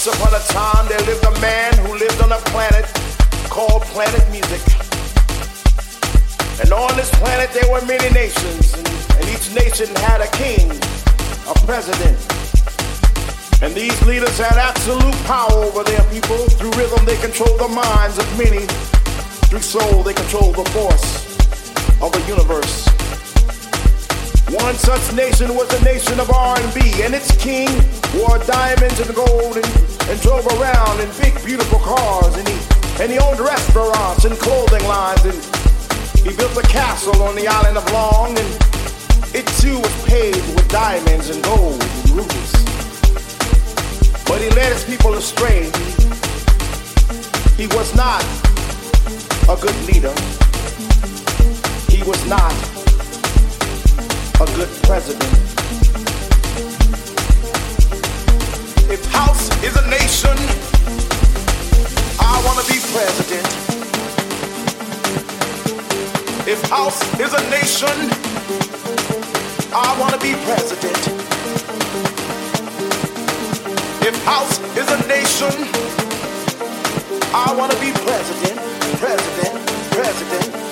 Once upon a time, there lived a man who lived on a planet called Planet Music. And on this planet, there were many nations, and, and each nation had a king, a president. And these leaders had absolute power over their people. Through rhythm, they controlled the minds of many. Through soul, they controlled the force of the universe. One such nation was the nation of R&B, and its king wore diamonds and gold and, and drove around in big, beautiful cars, and he and he owned restaurants and clothing lines, and he built a castle on the island of Long, and it too was paved with diamonds and gold and rubies. But he led his people astray. He was not a good leader. He was not a good president. If house is a nation, I want to be president. If house is a nation, I want to be president. If house is a nation, I want to be president, president, president.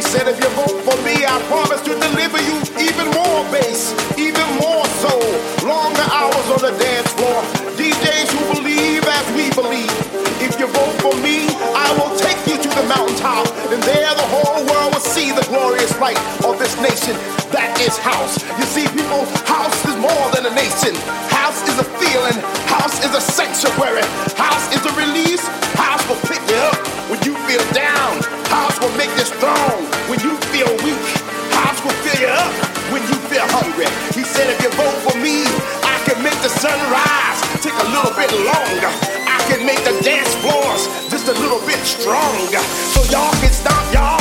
He said, if you vote for me, I promise to deliver you even more bass, even more soul, longer hours on the dance floor. DJs who believe as we believe. If you vote for me, I will take you to the mountaintop, and there the whole world will see the glorious light of this nation. That is house. You see, people, house is more than a nation. House is a feeling. House is a sanctuary. House is a release. House will pick you up when you feel down. House will make you strong when you feel weak. House will fill you up when you feel hungry. He said, if you vote for me, I can make the sun rise. Take a little bit longer. I can make the dance floors just a little bit stronger. So y'all can stop y'all's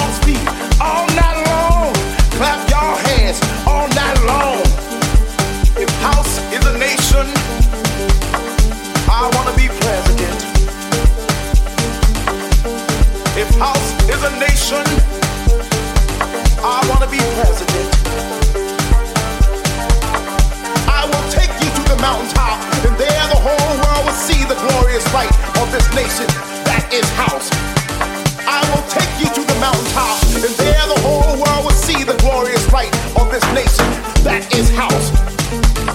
nation. That is house. I will take you to the mountaintop, and there the whole world will see the glorious light of this nation. That is house.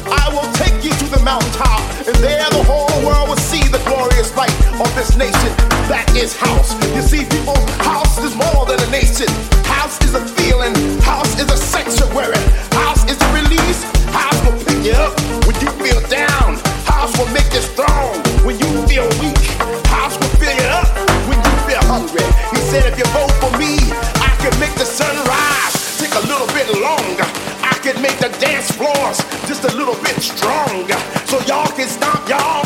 I will take you to the mountaintop, and there the whole world will see the glorious light of this nation. That is house. You see, people, house is more than a nation. House is a dance floors just a little bit stronger. So y'all can stomp y'all's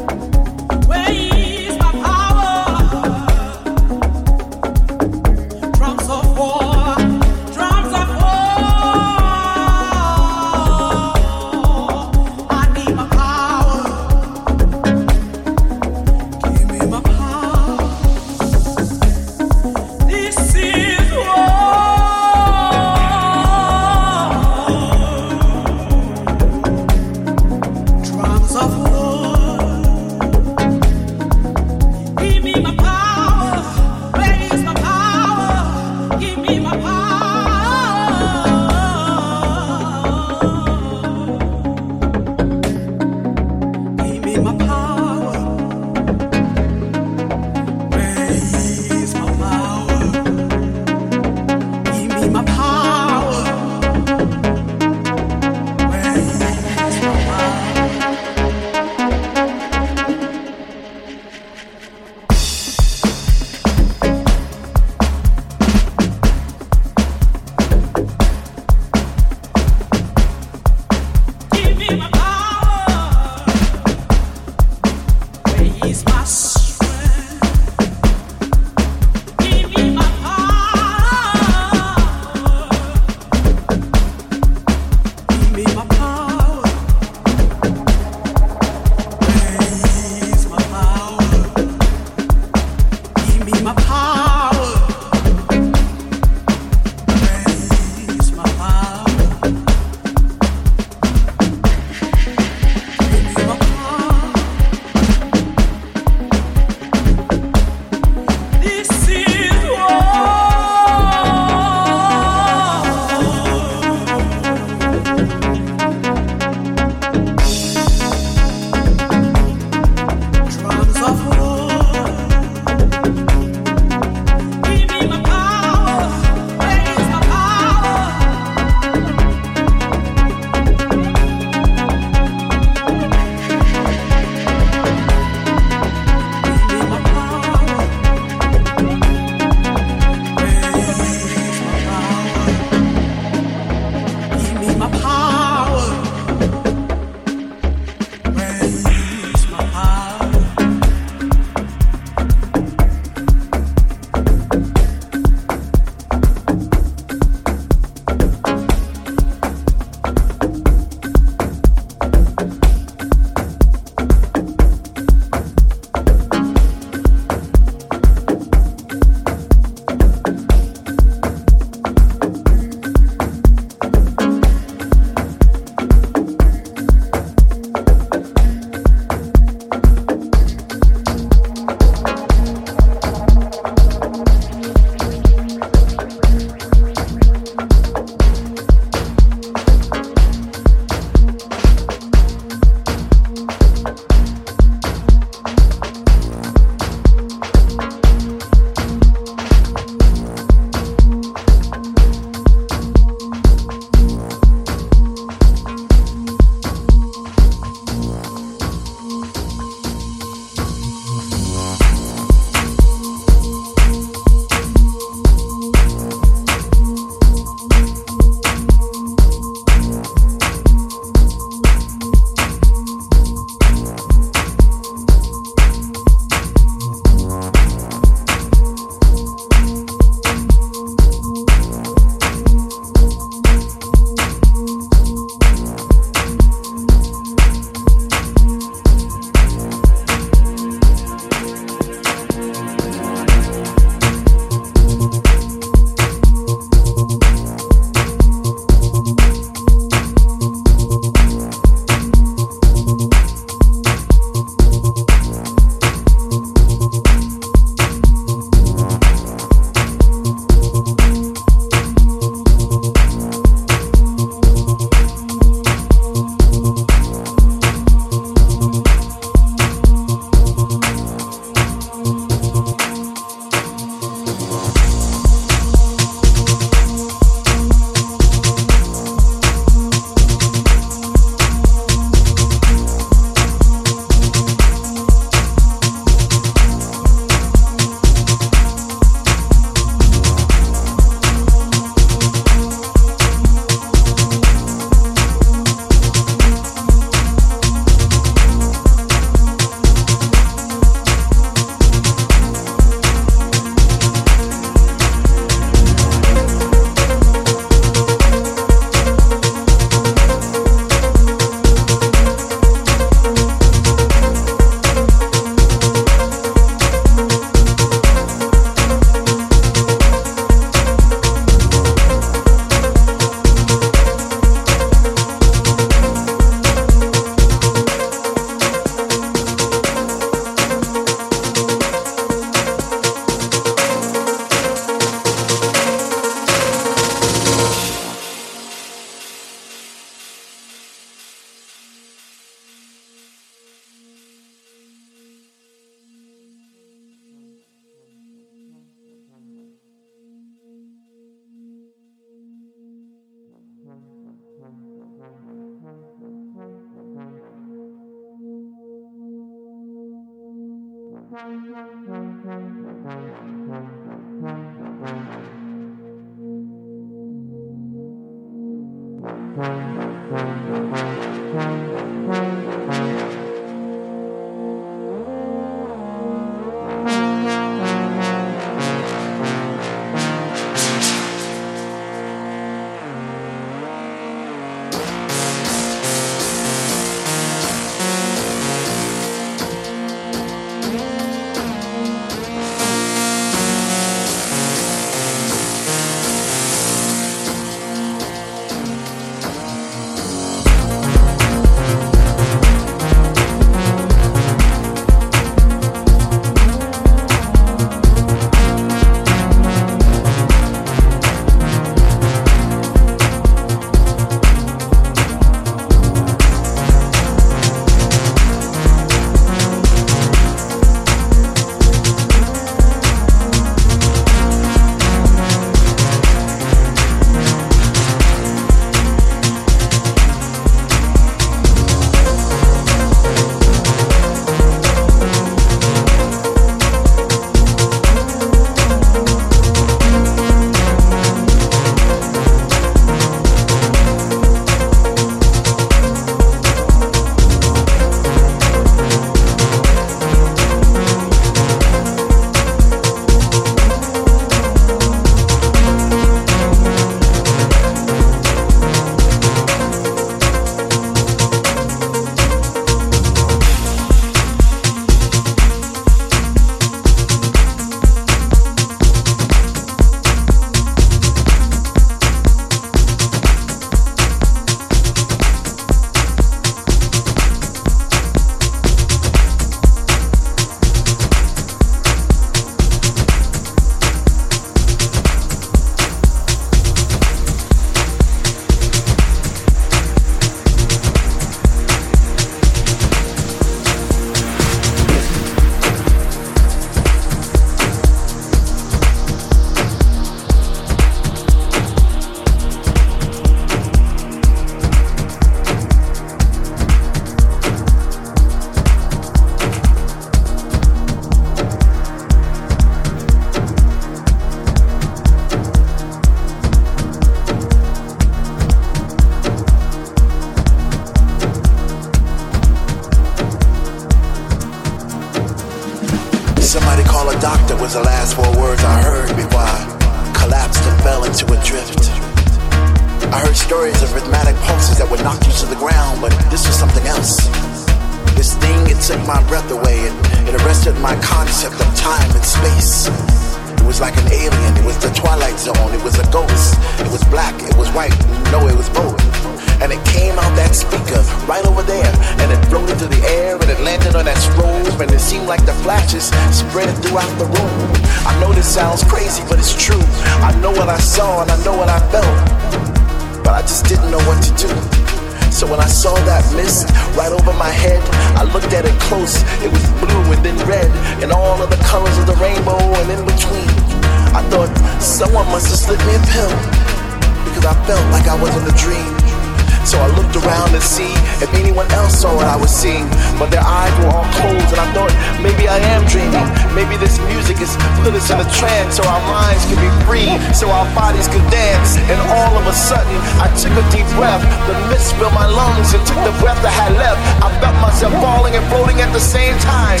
I took a deep breath, the mist filled my lungs and took the breath I had left. I felt myself falling and floating at the same time.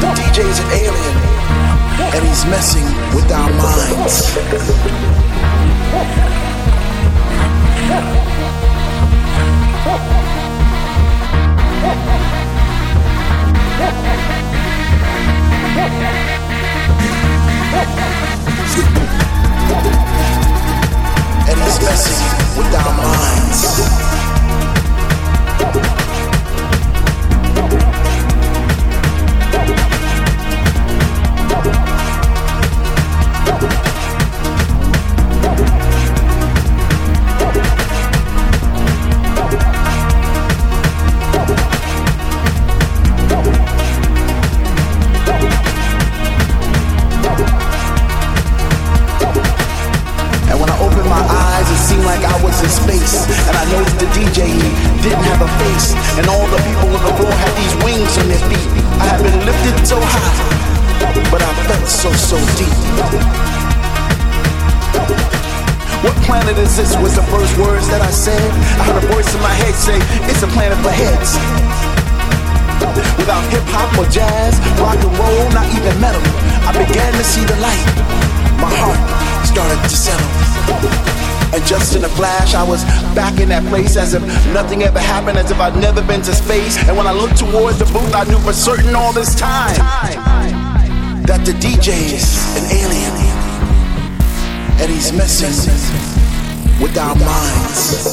The DJ's an alien, and he's messing with our minds this blessing with our minds. Place as if nothing ever happened, as if I'd never been to space. And when I looked towards the booth, I knew for certain all this time that the DJ's an alien. And he's messing with our minds.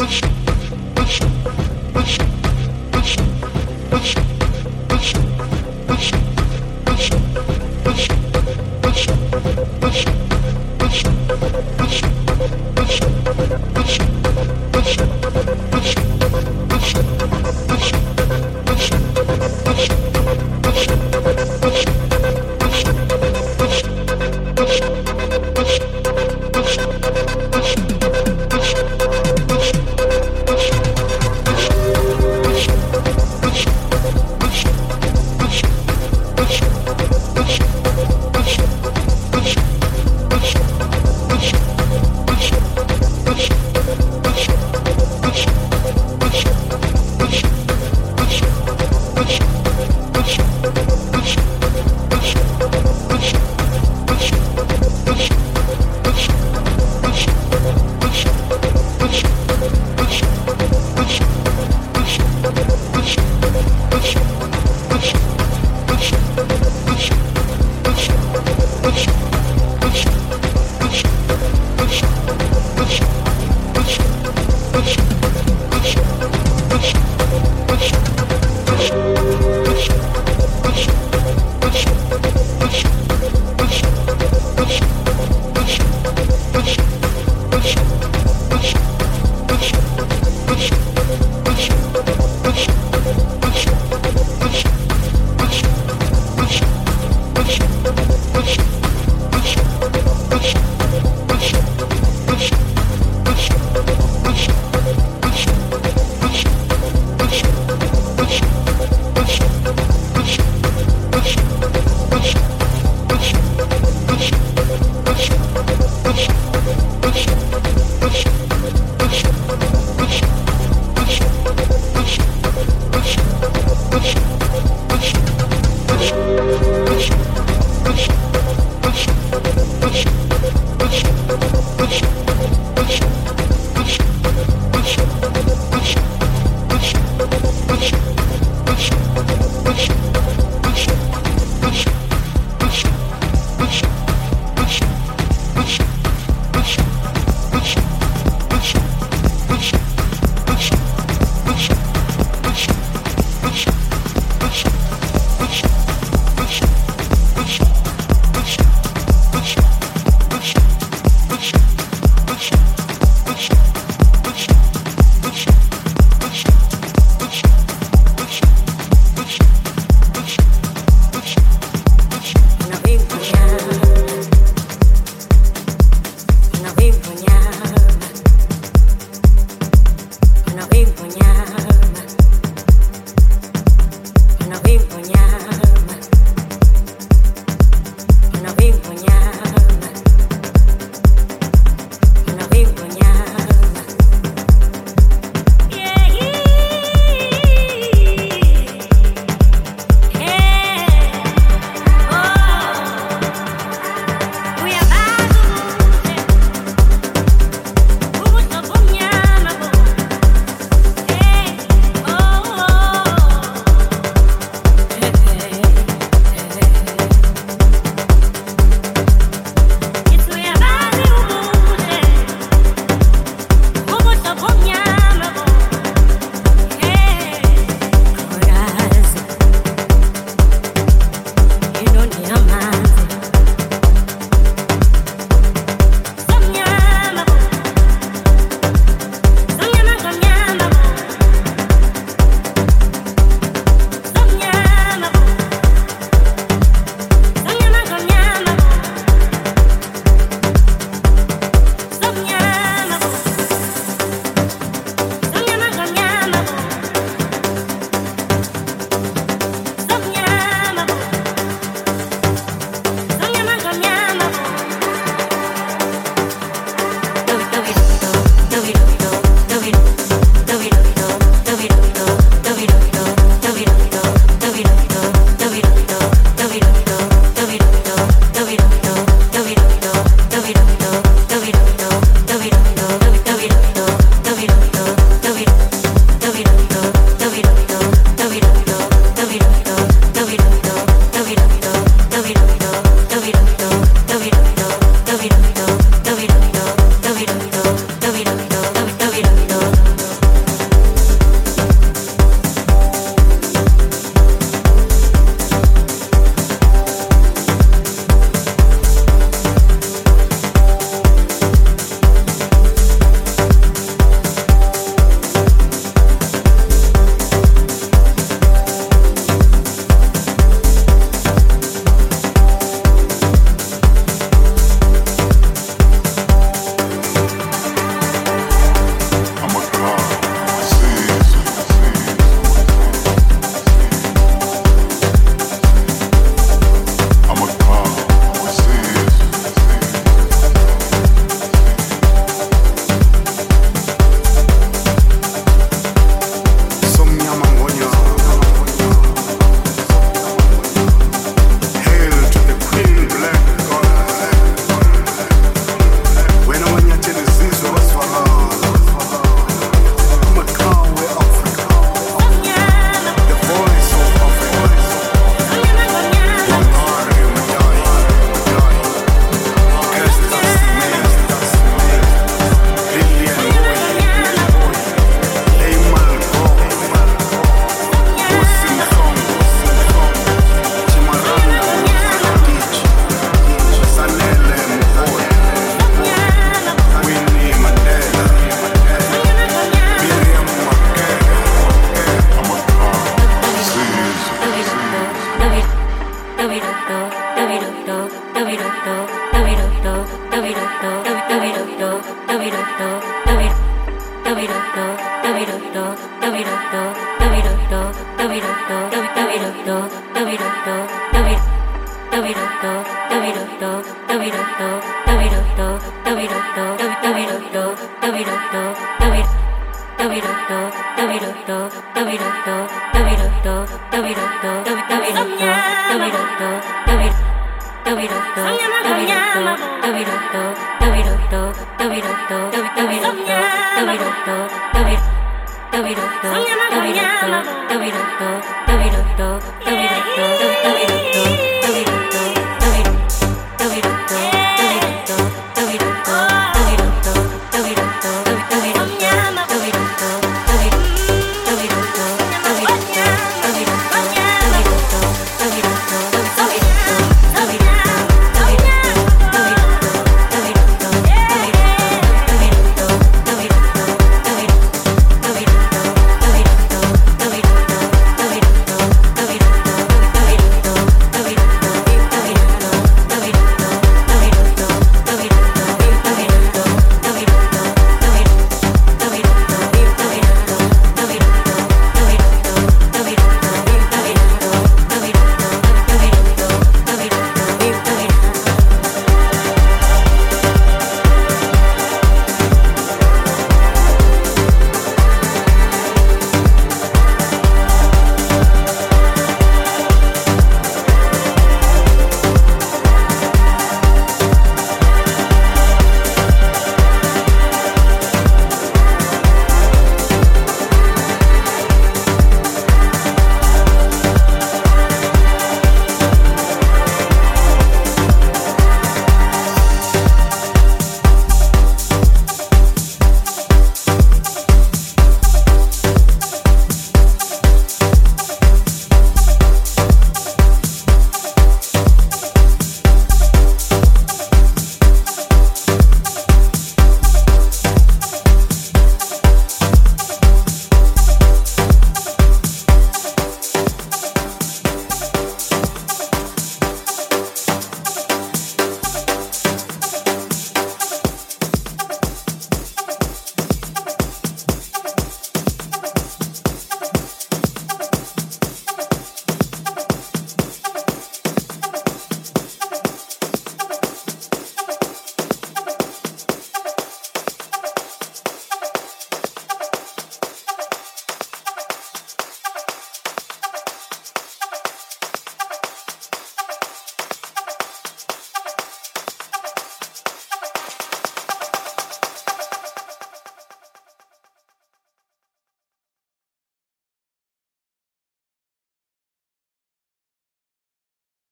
Thank you.